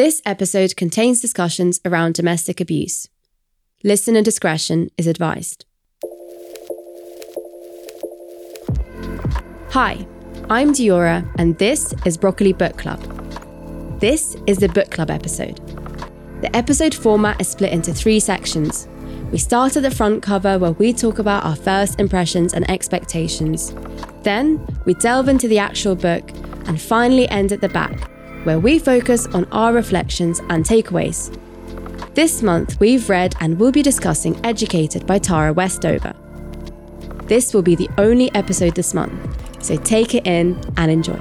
This episode contains discussions around domestic abuse. Listener discretion is advised. Hi, I'm Diora, and this is Broccoli Book Club. This is the book club episode. The episode format is split into three sections. We start at the front cover where we talk about our first impressions and expectations. Then we delve into the actual book and finally end at the back where we focus on our reflections and takeaways. This month, we've read and will be discussing Educated by Tara Westover. This will be the only episode this month, so take it in and enjoy.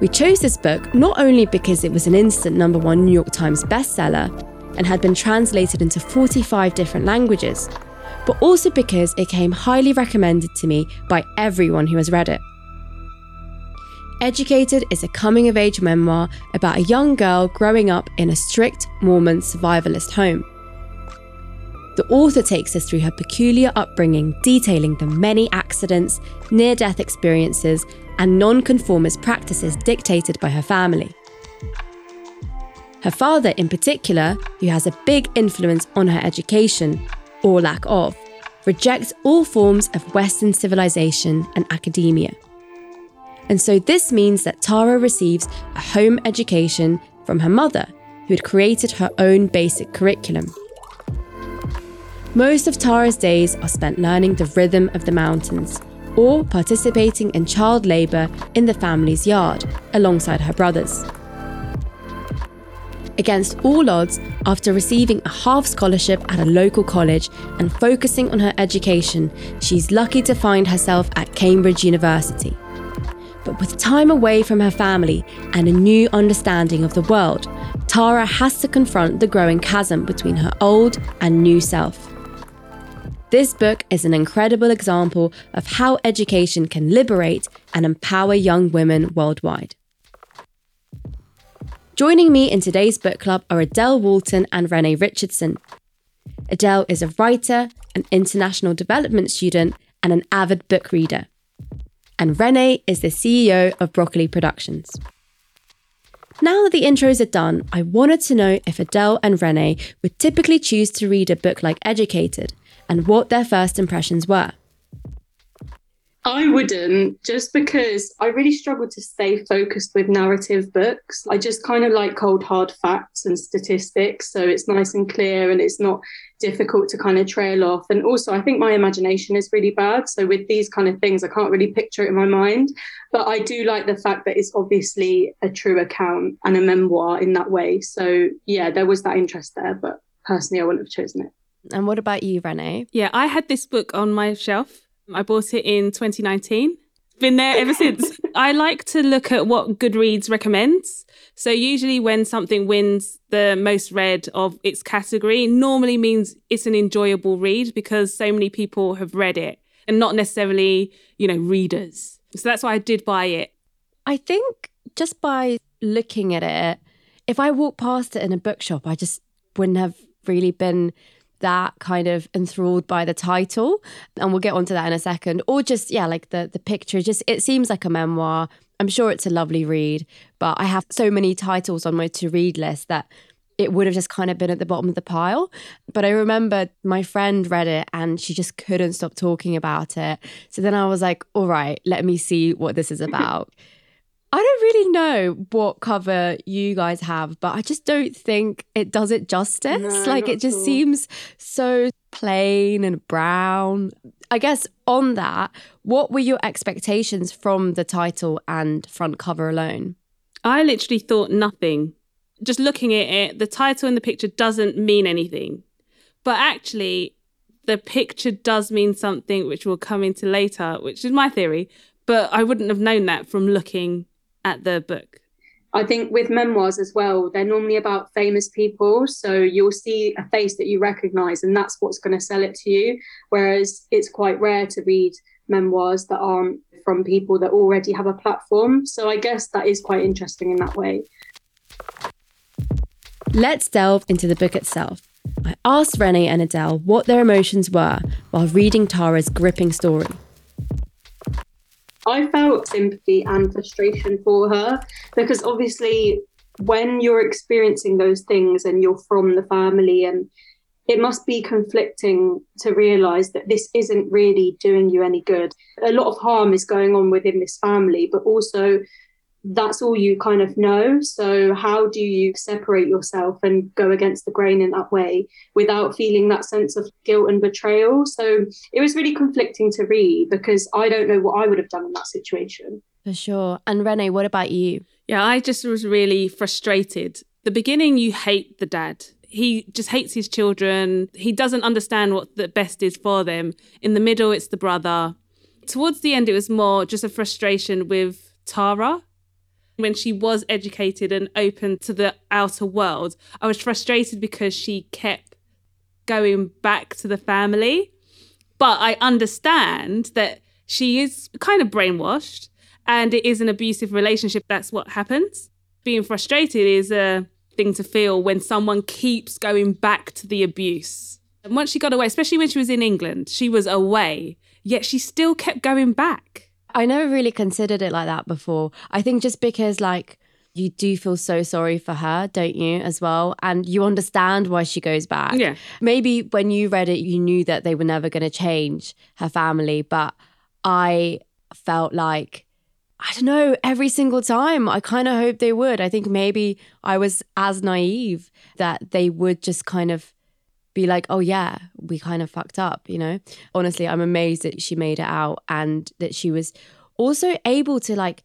We chose this book not only because it was an instant number one New York Times bestseller and had been translated into 45 different languages, but also because it came highly recommended to me by everyone who has read it. Educated is a coming of age memoir about a young girl growing up in a strict Mormon survivalist home. The author takes us through her peculiar upbringing, detailing the many accidents, near death experiences, and non-conformist practices dictated by her family. Her father, in particular, who has a big influence on her education, or lack of, rejects all forms of Western civilization and academia. And so this means that Tara receives a home education from her mother, who had created her own basic curriculum. Most of Tara's days are spent learning the rhythm of the mountains or participating in child labour in the family's yard alongside her brothers. Against all odds, after receiving a half scholarship at a local college and focusing on her education, she's lucky to find herself at Cambridge University. But with time away from her family and a new understanding of the world, Tara has to confront the growing chasm between her old and new self. This book is an incredible example of how education can liberate and empower young women worldwide. Joining me in today's book club are Adele Walton and Renee Richardson. Adele is a writer, an international development student, and an avid book reader and Renee is the CEO of Broccoli Productions. Now that the intros are done, I wanted to know if Adele and Renee would typically choose to read a book like Educated and what their first impressions were. I wouldn't, just because I really struggle to stay focused with narrative books. I just kind of like cold, hard facts and statistics. So it's nice and clear and it's not difficult to kind of trail off. And also, I think my imagination is really bad. So with these kind of things, I can't really picture it in my mind. But I do like the fact that it's obviously a true account and a memoir in that way. So yeah, there was that interest there. But personally, I wouldn't have chosen it. And what about you, Renee? Yeah, I had this book on my shelf I bought it in 2019. Been there ever since. I like to look at what Goodreads recommends. So usually when something wins the most read of its category, normally means it's an enjoyable read because so many people have read it and not necessarily, you know, readers. So that's why I did buy it. I think just by looking at it, if I walked past it in a bookshop, I just wouldn't have really been that kind of enthralled by the title and we'll get onto that in a second or just yeah like the the picture just it seems like a memoir i'm sure it's a lovely read but i have so many titles on my to read list that it would have just kind of been at the bottom of the pile. But i remember my friend read it and she just couldn't stop talking about it. So then i was like all right let me see what this is about I don't really know what cover you guys have, but I just don't think it does it justice. No, like it just seems so plain and brown. I guess on that, what were your expectations from the title and front cover alone? I literally thought nothing. Just looking at it, the title and the picture doesn't mean anything. But actually, the picture does mean something, which we'll come into later, which is my theory. But I wouldn't have known that from looking at the book? I think with memoirs as well, they're normally about famous people. So you'll see a face that you recognize, and that's what's going to sell it to you. Whereas it's quite rare to read memoirs that aren't from people that already have a platform. So I guess that is quite interesting in that way. Let's delve into the book itself. I asked Renee and Adele what their emotions were while reading Tara's gripping story. I felt sympathy and frustration for her because obviously when you're experiencing those things and you're from the family and it must be conflicting to realize that this isn't really doing you any good. A lot of harm is going on within this family, but also that's all you kind of know. So, how do you separate yourself and go against the grain in that way without feeling that sense of guilt and betrayal? So, it was really conflicting to read because I don't know what I would have done in that situation. For sure. And Renee, what about you? Yeah, I just was really frustrated. The beginning, you hate the dad. He just hates his children. He doesn't understand what the best is for them. In the middle, it's the brother. Towards the end, it was more just a frustration with Tara when she was educated and open to the outer world, I was frustrated because she kept going back to the family. But I understand that she is kind of brainwashed and it is an abusive relationship. That's what happens. Being frustrated is a thing to feel when someone keeps going back to the abuse. And once she got away, especially when she was in England, she was away, yet she still kept going back. I never really considered it like that before. I think just because like you do feel so sorry for her, don't you, as well? And you understand why she goes back. Yeah. Maybe when you read it, you knew that they were never going to change her family, but I felt like I don't know, every single time. I kind of hoped they would. I think maybe I was as naive that they would just kind of be like, oh, yeah, we kind of fucked up, you know? Honestly, I'm amazed that she made it out and that she was also able to like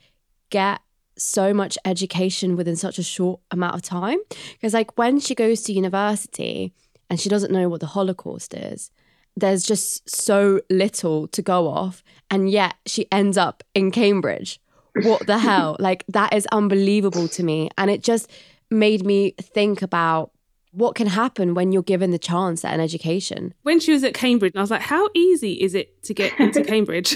get so much education within such a short amount of time. Because, like, when she goes to university and she doesn't know what the Holocaust is, there's just so little to go off. And yet she ends up in Cambridge. What the hell? Like, that is unbelievable to me. And it just made me think about what can happen when you're given the chance at an education. When she was at Cambridge, I was like, how easy is it to get into Cambridge?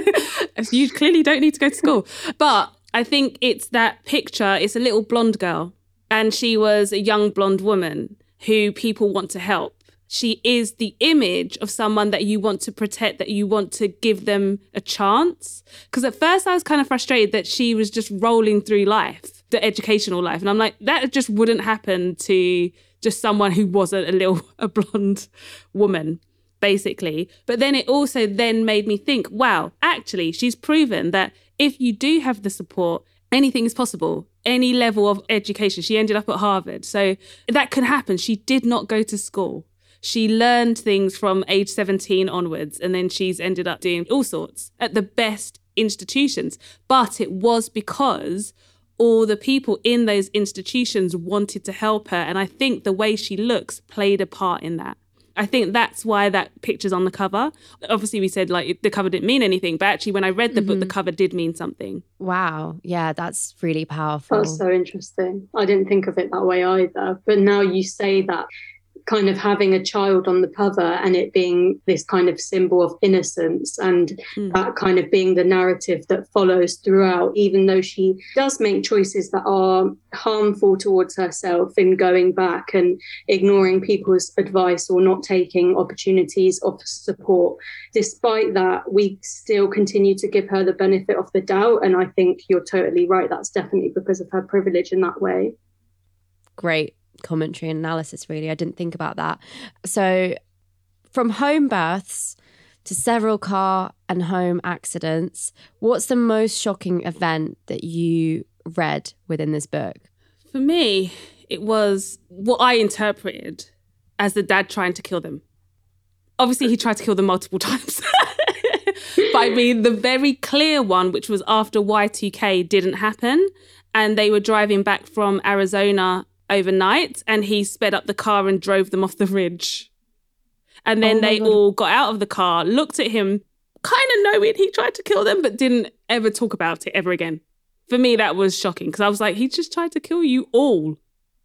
you clearly don't need to go to school. But I think it's that picture, it's a little blonde girl, and she was a young blonde woman who people want to help. She is the image of someone that you want to protect, that you want to give them a chance. Because at first I was kind of frustrated that she was just rolling through life the educational life. And I'm like, that just wouldn't happen to just someone who wasn't a little a blonde woman basically. But then it also then made me think wow actually she's proven that if you do have the support anything is possible. Any level of education. She ended up at harvard. So that can happen. She did not go to school. She learned things from age 17 onwards and then she's ended up doing all sorts at the best institutions. But it was because all the people in those institutions wanted to help her. And I think the way she looks played a part in that. I think that's why that picture's on the cover. Obviously, we said like the cover didn't mean anything, but actually, when I read the mm-hmm. book, the mm-hmm. cover did mean something. Wow. Yeah, that's really powerful. That's so interesting. I didn't think of it that way either. But now you say that, kind of having a child on the cover and it being this kind of symbol of innocence and mm. that kind of being the narrative that follows throughout, even though she does make choices that are harmful towards herself in going back and ignoring people's advice or not taking opportunities of support. Despite that, we still continue to give her the benefit of the doubt. And I think you're totally right. That's definitely because of her privilege in that way. Great commentary and analysis, really. I didn't think about that. So, from home births to several car and home accidents, what's the most shocking event that you read within this book? For me, it was what I interpreted as the dad trying to kill them. Obviously, he tried to kill them multiple times. but I mean, the very clear one, which was after Y2K, didn't happen. And they were driving back from Arizona overnight and he sped up the car and drove them off the ridge. And then oh they God. all got out of the car, looked at him, kind of knowing he tried to kill them, but didn't ever talk about it ever again. For me, that was shocking because I was like, he just tried to kill you all.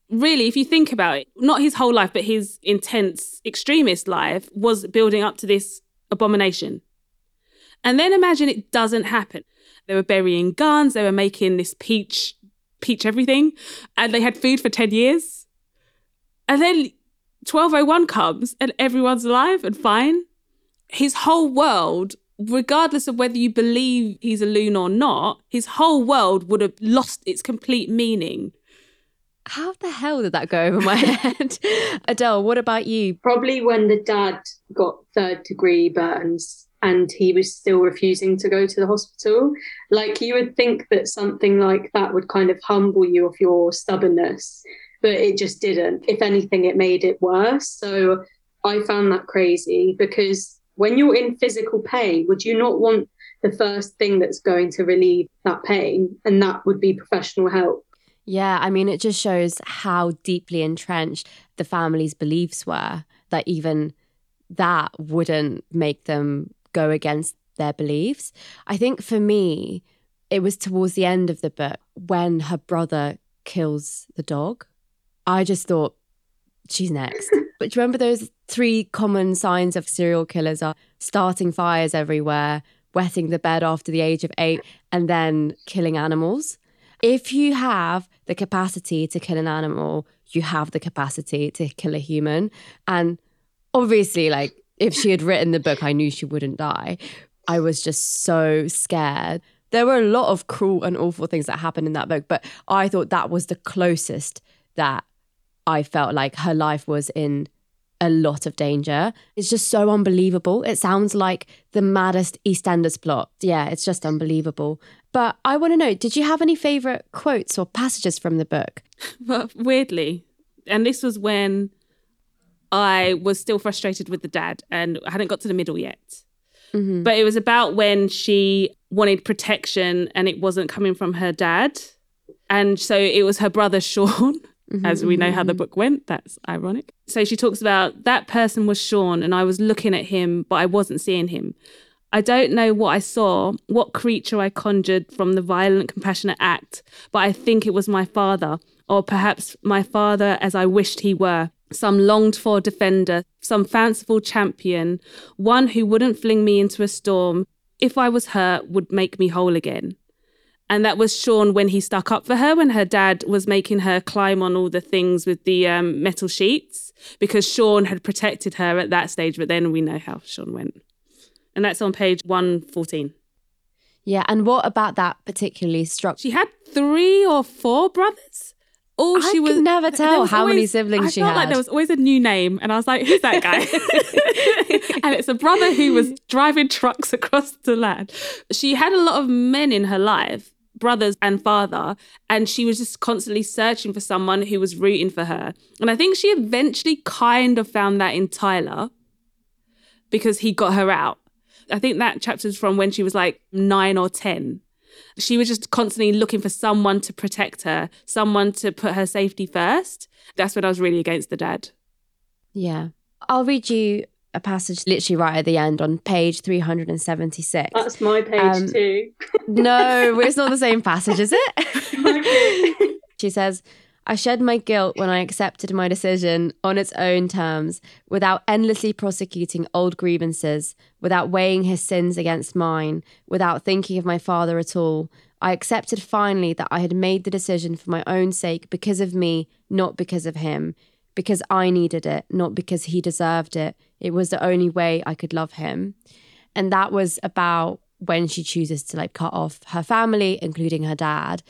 Really, if you think about it, not his whole life, but his intense extremist life was building up to this abomination. And then imagine it doesn't happen. They were burying guns, they were making this peach peach everything, and they had food for 10 years. And then 1201 comes and everyone's alive and fine. His whole world, regardless of whether you believe he's a loon or not, his whole world would have lost its complete meaning how the hell did that go over my head? Adele, what about you? Probably when the dad got third degree burns and he was still refusing to go to the hospital. Like you would think that something like that would kind of humble you of your stubbornness, but it just didn't. If anything, it made it worse. So I found that crazy because when you're in physical pain, would you not want the first thing that's going to relieve that pain? And that would be professional help. Yeah, I mean, it just shows how deeply entrenched the family's beliefs were that even that wouldn't make them go against their beliefs. I think for me, it was towards the end of the book when her brother kills the dog. I just thought, she's next. but do you remember those three common signs of serial killers are starting fires everywhere, wetting the bed after the age of eight, and then killing animals? If you have the capacity to kill an animal, you have the capacity to kill a human. And obviously, like, if she had written the book, I knew she wouldn't die. I was just so scared. There were a lot of cruel and awful things that happened in that book, but I thought that was the closest that I felt like her life was in a lot of danger. It's just so unbelievable. It sounds like the maddest EastEnders plot. Yeah, it's just unbelievable. But I want to know did you have any favorite quotes or passages from the book? Well, weirdly, and this was when I was still frustrated with the dad and I hadn't got to the middle yet. Mm-hmm. But it was about when she wanted protection and it wasn't coming from her dad. And so it was her brother, Sean. Mm-hmm, as we know how the mm-hmm. book went. That's ironic. So she talks about that person was Sean, and I was looking at him, but I wasn't seeing him. I don't know what I saw, what creature I conjured from the violent, compassionate act, but I think it was my father, or perhaps my father as I wished he were some longed for defender, some fanciful champion, one who wouldn't fling me into a storm, if I was hurt, would make me whole again. And that was Sean when he stuck up for her, when her dad was making her climb on all the things with the um, metal sheets, because Sean had protected her at that stage. But then we know how Sean went. And that's on page 114. Yeah. And what about that particularly struck? She had three or four brothers. Oh, she I was never tell how always, many siblings I she felt had. Like there was always a new name, and I was like, "Who's that guy?" and it's a brother who was driving trucks across the land. She had a lot of men in her life, brothers and father, and she was just constantly searching for someone who was rooting for her. And I think she eventually kind of found that in Tyler because he got her out. I think that chapter's from when she was like nine or 10. She was just constantly looking for someone to protect her, someone to put her safety first. That's when I was really against the dad. Yeah. I'll read you a passage literally right at the end on page 376. That's my page um, too. no, it's not the same passage, is it? she says, I shed my guilt when I accepted my decision on its own terms, without endlessly prosecuting old grievances, without weighing his sins against mine, without thinking of my father at all. I accepted finally that I had made the decision for my own sake because of me, not because of him, because I needed it, not because he deserved it. It was the only way I could love him. And that was about when she chooses to like cut off her family, including her dad.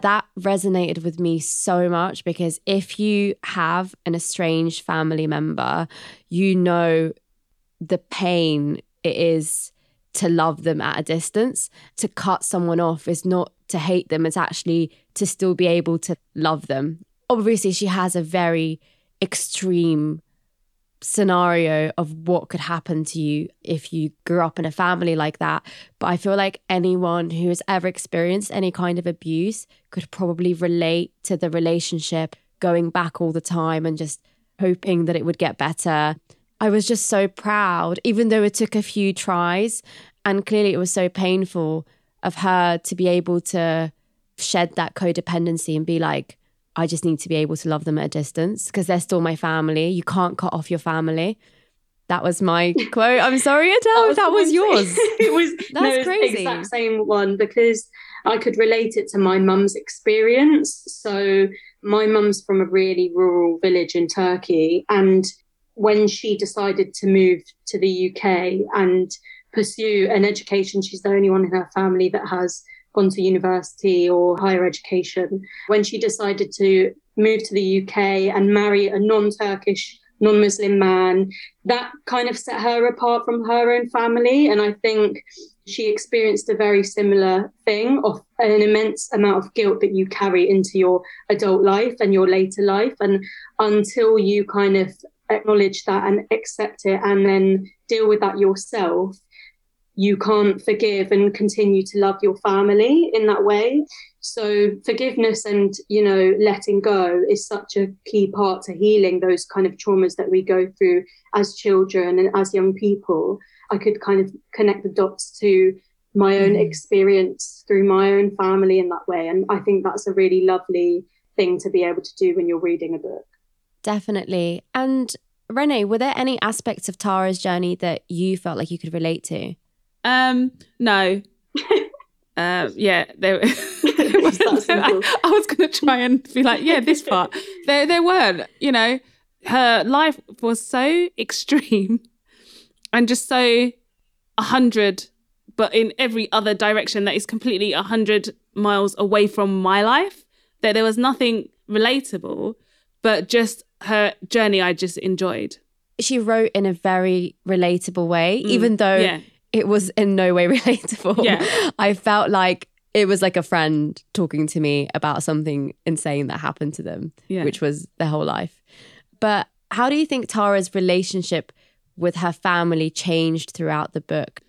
That resonated with me so much because if you have an estranged family member, you know the pain it is to love them at a distance. To cut someone off is not to hate them, it's actually to still be able to love them. Obviously, she has a very extreme scenario of what could happen to you if you grew up in a family like that. But I feel like anyone who has ever experienced any kind of abuse could probably relate to the relationship going back all the time and just hoping that it would get better. I was just so proud, even though it took a few tries. And clearly it was so painful of her to be able to shed that codependency and be like, I just need to be able to love them at a distance because they're still my family. You can't cut off your family. That was my quote. I'm sorry, Adele, that was, that was yours. it was that's no, crazy. exact same one because I could relate it to my mum's experience. So my mum's from a really rural village in Turkey, and when she decided to move to the UK and pursue an education, she's the only one in her family that has gone to university or higher education. When she decided to move to the UK and marry a non Turkish, non Muslim man. That kind of set her apart from her own family. And I think she experienced a very similar thing of an immense amount of guilt that you carry into your adult life and your later life. And until you kind of acknowledge that and accept it and then deal with that yourself, you can't forgive and continue to love your family in that way. So forgiveness and you know letting go is such a key part to healing those kind of traumas that we go through as children and as young people. I could kind of connect the dots to my own mm. experience through my own family in that way and I think that's a really lovely thing to be able to do when you're reading a book. Definitely. And Renee, were there any aspects of Tara's journey that you felt like you could relate to? Um, no. uh, yeah, there. was I, I was going to try and be like, yeah, this part. There, there weren't. You know, her life was so extreme, and just so a hundred, but in every other direction that is completely a hundred miles away from my life. That there was nothing relatable, but just her journey. I just enjoyed. She wrote in a very relatable way, mm, even though. Yeah it was in no way relatable. Yeah. I felt like it was like a friend talking to me about something insane that happened to them, yeah. which was their whole life. But how do you think Tara's relationship with her family changed throughout the book?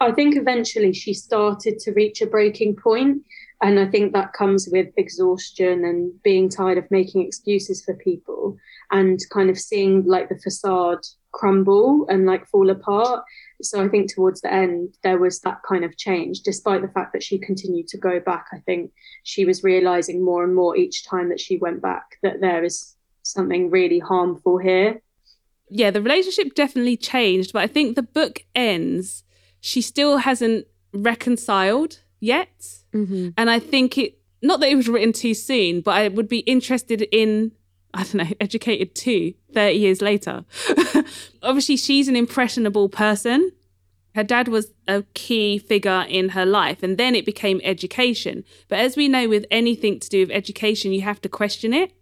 I think eventually she started to reach a breaking point, And I think that comes with exhaustion and being tired of making excuses for people and kind of seeing like the facade crumble and like fall apart. So I think towards the end, there was that kind of change, despite the fact that she continued to go back. I think she was realizing more and more each time that she went back that there is something really harmful here. Yeah, the relationship definitely changed, but I think the book ends. She still hasn't reconciled yet. Mm-hmm. And I think it, not that it was written too soon, but I would be interested in I don't know, educated too, 30 years later. Obviously, she's an impressionable person. Her dad was a key figure in her life, and then it became education. But as we know, with anything to do with education, you have to question it.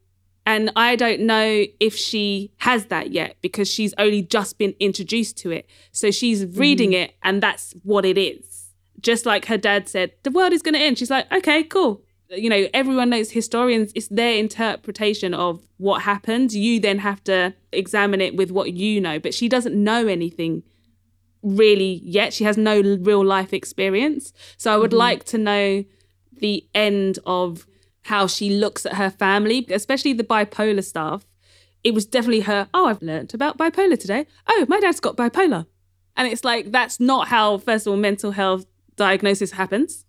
And I don't know if she has that yet because she's only just been introduced to it. So she's reading mm. it, and that's what it is. Just like her dad said, the world is going to end. She's like, okay, cool you know, everyone knows historians, it's their interpretation of what happened. You then have to examine it with what you know. But she doesn't know anything really yet. She has no real life experience. So I would mm-hmm. like to know the end of how she looks at her family, especially the bipolar stuff. It was definitely her, oh, I've learned about bipolar today. Oh, my dad's got bipolar. And it's like, that's not how, first of all, mental health diagnosis happens.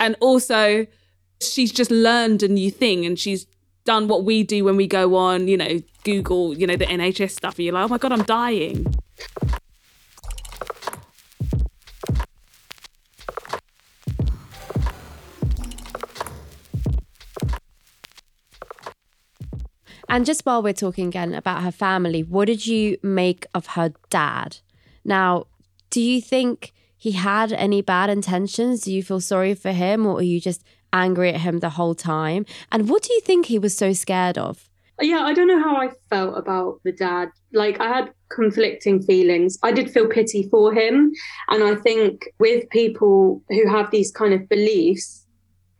And also, she's just learned a new thing and she's done what we do when we go on, you know, Google, you know, the NHS stuff, and you're like, oh my God, I'm dying. And just while we're talking again about her family, what did you make of her dad? Now, do you think he had any bad intentions? Do you feel sorry for him, or are you just angry at him the whole time. And what do you think he was so scared of? Yeah, I don't know how I felt about the dad. Like, I had conflicting feelings. I did feel pity for him. And I think with people who have these kind of beliefs,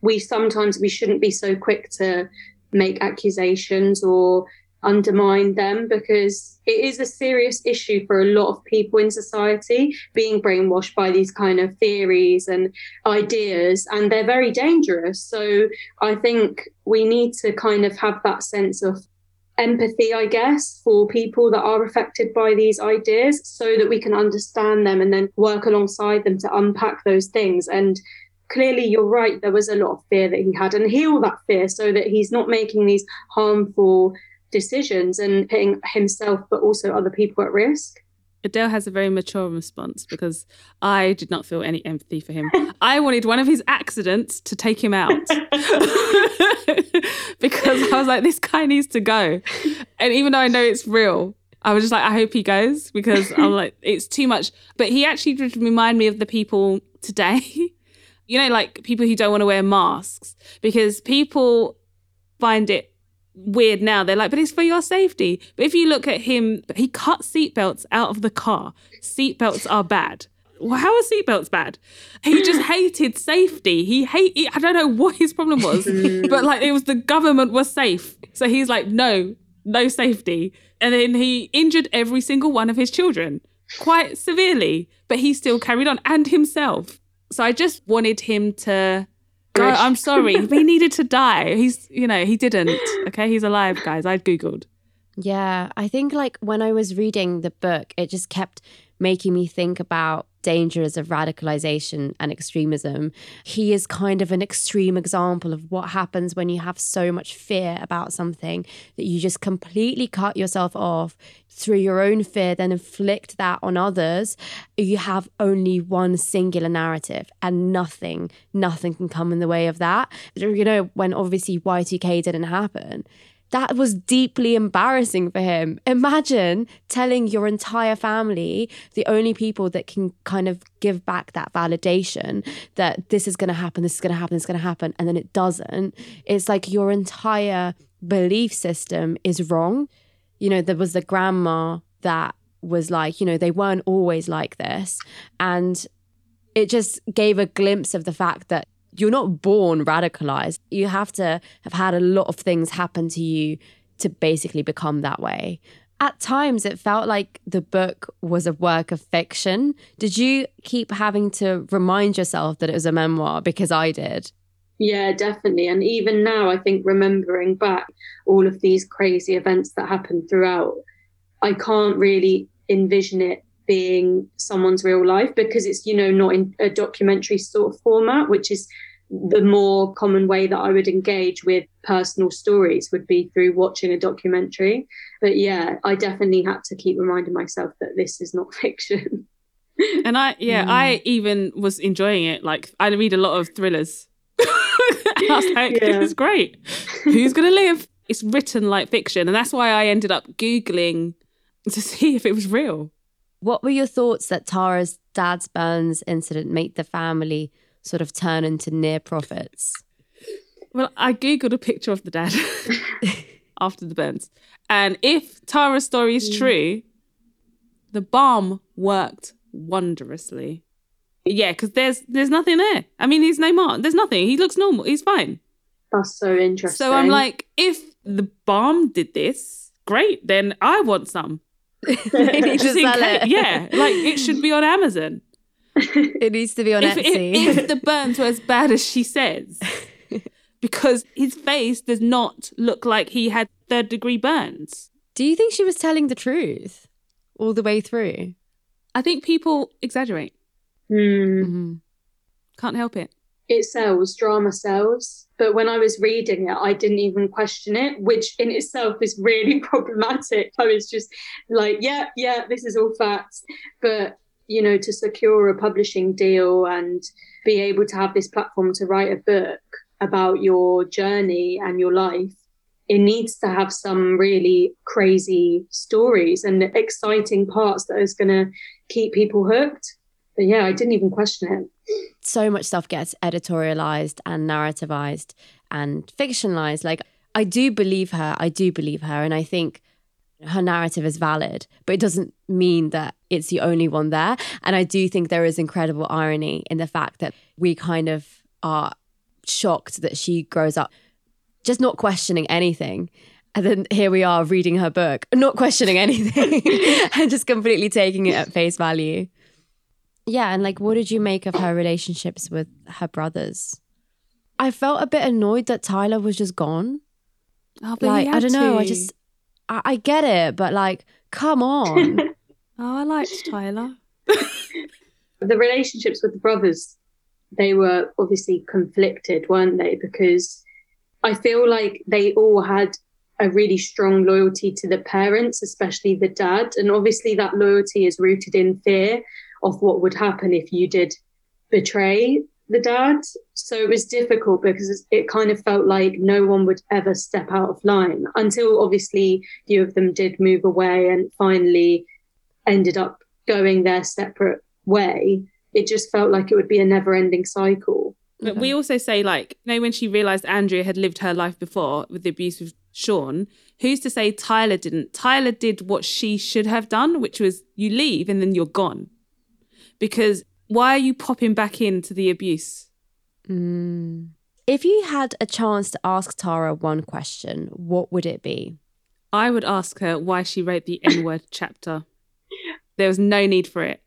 we sometimes we shouldn't be so quick to make accusations or undermine them because it is a serious issue for a lot of people in society being brainwashed by these kind of theories and ideas and they're very dangerous. So i think we need to kind of have that sense of empathy i guess for people that are affected by these ideas so that we can understand them and then work alongside them to unpack those things. And clearly you're right there was a lot of fear that he had and heal that fear so that he's not making these harmful decisions and putting himself but also other people at risk. Adele has a very mature response because I did not feel any empathy for him. I wanted one of his accidents to take him out because I was like, this guy needs to go. And even though I know it's real, I was just like, I hope he goes because I'm like, it's too much. But he actually did remind me of the people today, you know, like people who don't want to wear masks because people find it weird now. They're like, but it's for your safety. But if you look at him, he cut seatbelts out of the car. Seatbelts are bad. Well, how are seatbelts bad? He just hated safety. He hate. I don't know what his problem was, but like it was the government was safe, so he's like, no, no safety, and then he injured every single one of his children quite severely, but he still carried on and himself. So I just wanted him to go. I'm sorry, he needed to die. He's, you know, he didn't. Okay, he's alive, guys. I googled. Yeah, I think like when I was reading the book, it just kept making me think about dangers of radicalization and extremism. He is kind of an extreme example of what happens when you have so much fear about something that you just completely cut yourself off through your own fear, then inflict that on others. You have only one singular narrative and nothing, nothing can come in the way of that. You know, when obviously Y2K didn't happen that was deeply embarrassing for him. Imagine telling your entire family, the only people that can kind of give back that validation that this is going to happen, this is going to happen, this is going to happen, and then it doesn't. It's like your entire belief system is wrong. You know, there was the grandma that was like, you know, they weren't always like this. And it just gave a glimpse of the fact that you're not born radicalized. You have to have had a lot of things happen to you to basically become that way. At times, it felt like the book was a work of fiction. Did you keep having to remind yourself that it was a memoir? Because I did. Yeah, definitely. And even now, I think remembering back all of these crazy events that happened throughout, I can't really envision it being someone's real life because it's you know not in a documentary sort of format which is the more common way that I would engage with personal stories would be through watching a documentary. But yeah, I definitely had to keep reminding myself that this is not fiction. and I, yeah, mm. I even was enjoying it. Like, I read a lot of thrillers. I was like, yeah. this is great. Who's going to live? It's written like fiction. And that's why I ended up Googling to see if it was real. What were your thoughts that Tara's dad's burns incident made the family sort of turn into near prophets? Well, I googled a picture of the dad after the burns, and if Tara's story is mm. true, the balm worked wondrously. Yeah, because there's there's nothing there. I mean, he's no more. There's nothing. He looks normal. He's fine. That's so interesting. So I'm like, if the balm did this, great. Then I want some. They need to sell it. Yeah, like it should be on Amazon. it needs to be on if, Etsy. If, if the burns were as bad as she says, because his face does not look like he had third degree burns. Do you think she was telling the truth all the way through? I think people exaggerate. Mm. Mm-hmm. Can't help it. It sells, drama sells. But when I was reading it, I didn't even question it, which in itself is really problematic. I was just like, yeah, yeah, this is all facts. But you know, to secure a publishing deal and be able to have this platform to write a book about your journey and your life, it needs to have some really crazy stories and exciting parts that is going to keep people hooked. But yeah, I didn't even question it. So much stuff gets editorialized and narrativized and fictionalized. Like, I do believe her. I do believe her. And I think her narrative is valid, but it doesn't mean that it's the only one there. And I do think there is incredible irony in the fact that we kind of are shocked that she grows up just not questioning anything. And then here we are reading her book, not questioning anything and just completely taking it at face value. Yeah. And like, what did you make of her relationships with her brothers? I felt a bit annoyed that Tyler was just gone. Oh, like, I don't to. know. I just, I, I get it, but like, come on. oh, I liked Tyler. the relationships with the brothers, they were obviously conflicted, weren't they? Because I feel like they all had a really strong loyalty to the parents, especially the dad. And obviously, that loyalty is rooted in fear of what would happen if you did betray the dad. So it was difficult because it kind of felt like no one would ever step out of line until obviously a few of them did move away and finally ended up going their separate way. It just felt like it would be a never ending cycle. But we also say, like, you know, when she realized Andrea had lived her life before with the abuse of Sean, who's to say Tyler didn't? Tyler did what she should have done, which was you leave and then you're gone. Because why are you popping back into the abuse? Mm. If you had a chance to ask Tara one question, what would it be? I would ask her why she wrote the N word chapter. There was no need for it.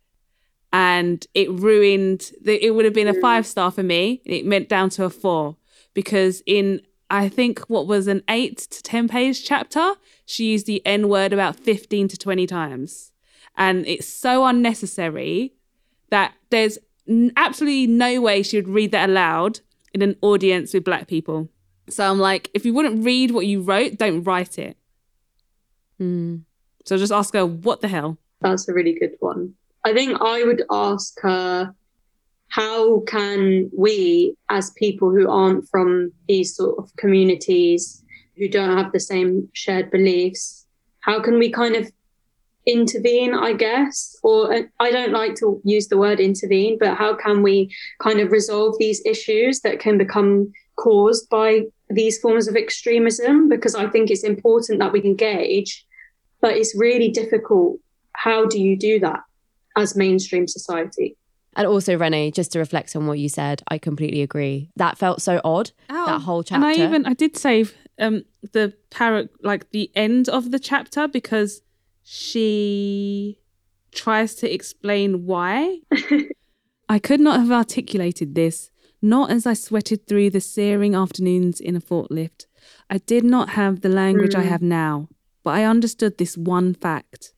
And it ruined, the, it would have been a five star for me. It went down to a four because in, I think, what was an eight to 10 page chapter, she used the N word about 15 to 20 times. And it's so unnecessary that there's absolutely no way she would read that aloud in an audience with black people. So I'm like, if you wouldn't read what you wrote, don't write it. Mm. So just ask her, what the hell? That's a really good one. I think I would ask her, how can we, as people who aren't from these sort of communities, who don't have the same shared beliefs, how can we kind of intervene, I guess? Or uh, I don't like to use the word intervene, but how can we kind of resolve these issues that can become caused by these forms of extremism? Because I think it's important that we engage, but it's really difficult. How do you do that as mainstream society? And also, Renee, just to reflect on what you said, I completely agree. That felt so odd. Ow. That whole chapter. And I even I did save um the parrot like the end of the chapter because she tries to explain why. I could not have articulated this, not as I sweated through the searing afternoons in a forklift. I did not have the language I Mm. have now, but I understood this one fact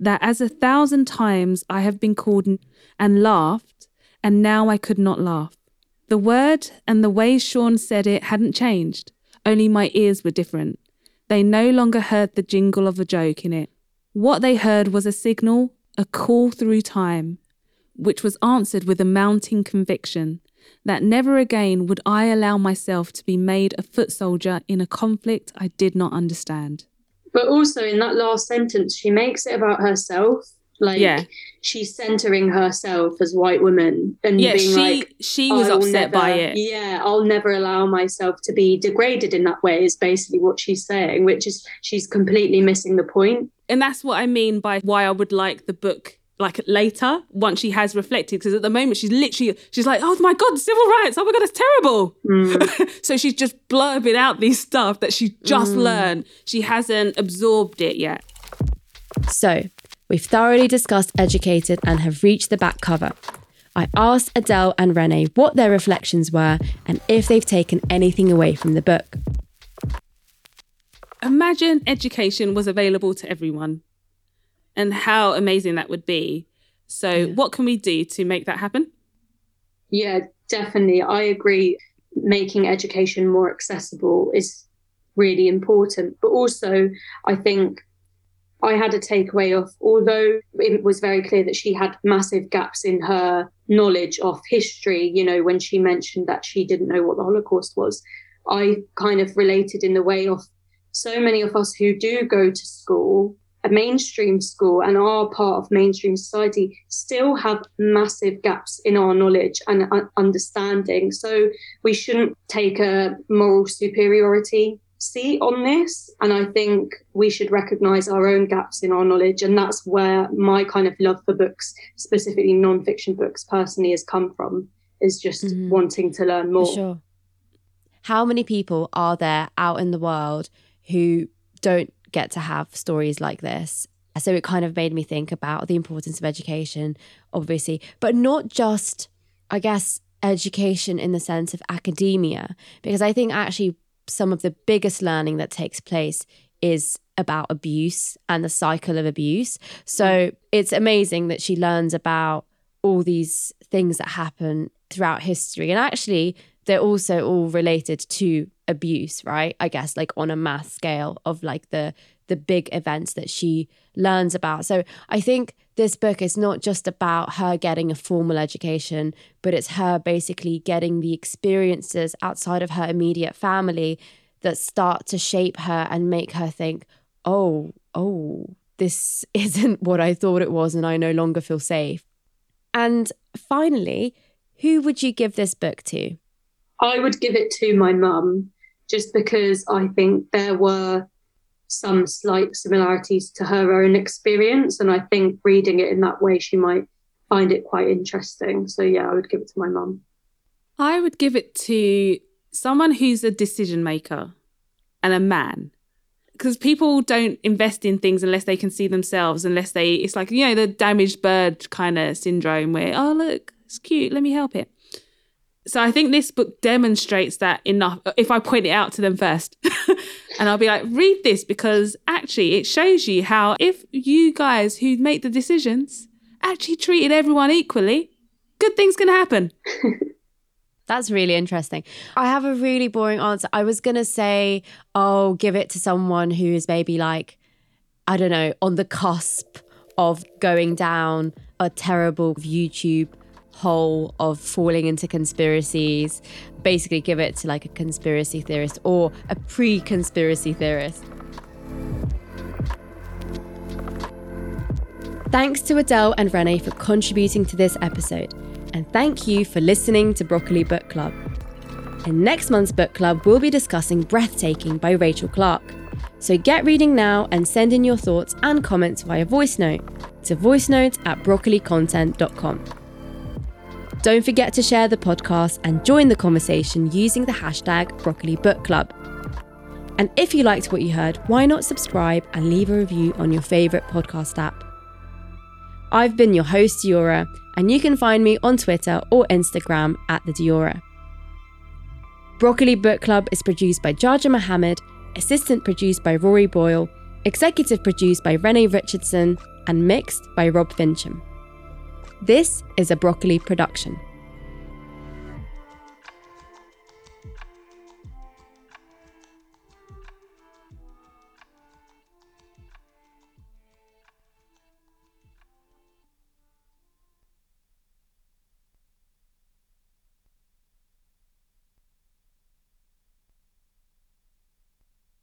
that as a thousand times I have been called and laughed, and now I could not laugh. The word and the way Sean said it hadn't changed, only my ears were different. They no longer heard the jingle of a joke in it. What they heard was a signal, a call through time, which was answered with a mounting conviction that never again would I allow myself to be made a foot soldier in a conflict I did not understand. But also in that last sentence, she makes it about herself. Like Yeah. she's centering herself as white woman and Yeah, being she like, she was "I will upset by it. Yeah, I'll never allow myself to be degraded in that way, is basically what she's saying, which is she's completely missing the point. And that's what I mean by why I would like the book like later once she has reflected because at the moment she's literally she's like oh my god civil rights oh my god it's terrible Mm. so she's just blurbing out these stuff that she just learned she hasn't absorbed it yet So, we've thoroughly discussed Educated and have reached the back cover. I asked Adele and Renee what their reflections were and if they've taken anything away from the book. imagine education was available to everyone and how amazing that would be so what can we do to make that happen Yeah, definitely. I agree. Making education more accessible is really important. But also, I think I had a takeaway of, although it was very clear that she had massive gaps in her knowledge of history, you know, when she mentioned that she didn't know what the Holocaust was, I kind of related in the way of so many of us who do go to school a mainstream school and are part of mainstream society still have massive gaps in our knowledge and uh, understanding. So we shouldn't take a moral superiority seat on this. And I think we should recognize our own gaps in our knowledge. And that's where my kind of love for books, specifically nonfiction books, personally has come from, is just Mhm. wanting to learn more. For sure. How many people are there out in the world who don't get to have stories like this? So it kind of made me think about the importance of education, obviously, but not just, I guess, education in the sense of academia, because I think actually some of the biggest learning that takes place is about abuse and the cycle of abuse. So mm. it's amazing that she learns about all these things that happen throughout history. And actually, they're also all related to abuse, right? I guess like on a mass scale of like the the big events that she learns about. So I think this book is not just about her getting a formal education, but it's her basically getting the experiences outside of her immediate family that start to shape her and make her think, "Oh, oh, this isn't what I thought it was and I no longer feel safe." And finally, who would you give this book to? I would give it to my mum just because I think there were some slight similarities to her own experience. And I think reading it in that way, she might find it quite interesting. So, yeah, I would give it to my mum. I would give it to someone who's a decision maker and a man. Because people don't invest in things unless they can see themselves, unless they, it's like, you know, the damaged bird kind of syndrome where, oh, look, it's cute, let me help it. So I think this book demonstrates that enough. If I point it out to them first, and I'll be like, read this because actually it shows you how if you guys who make the decisions actually treated everyone equally, good things can happen. That's really interesting. I have a really boring answer. I was going to say, oh, give it to someone who is maybe like, I don't know, on the cusp of going down a terrible YouTube hole of falling into conspiracies. Basically, give it to like a conspiracy theorist or a pre conspiracy theorist. Thanks to Adele and Renay for contributing to this episode. And thank you for listening to Broccoli Book Club. In next month's book club, we'll be discussing Breathtaking by Rachel Clarke. So get reading now and send in your thoughts and comments via voice note to voicenote at broccolicontent.com. Don't forget to share the podcast and join the conversation using the hashtag Broccoli Book Club. And if you liked what you heard, why not subscribe and leave a review on your favourite podcast app? I've been your host, Diora, and you can find me on Twitter or Instagram at the Diora. Broccoli Book Club is produced by Jaja Mohammed, assistant produced by Rory Boyle, executive produced by Renay Richardson, and mixed by Rob Fincham. This is a Broccoli production.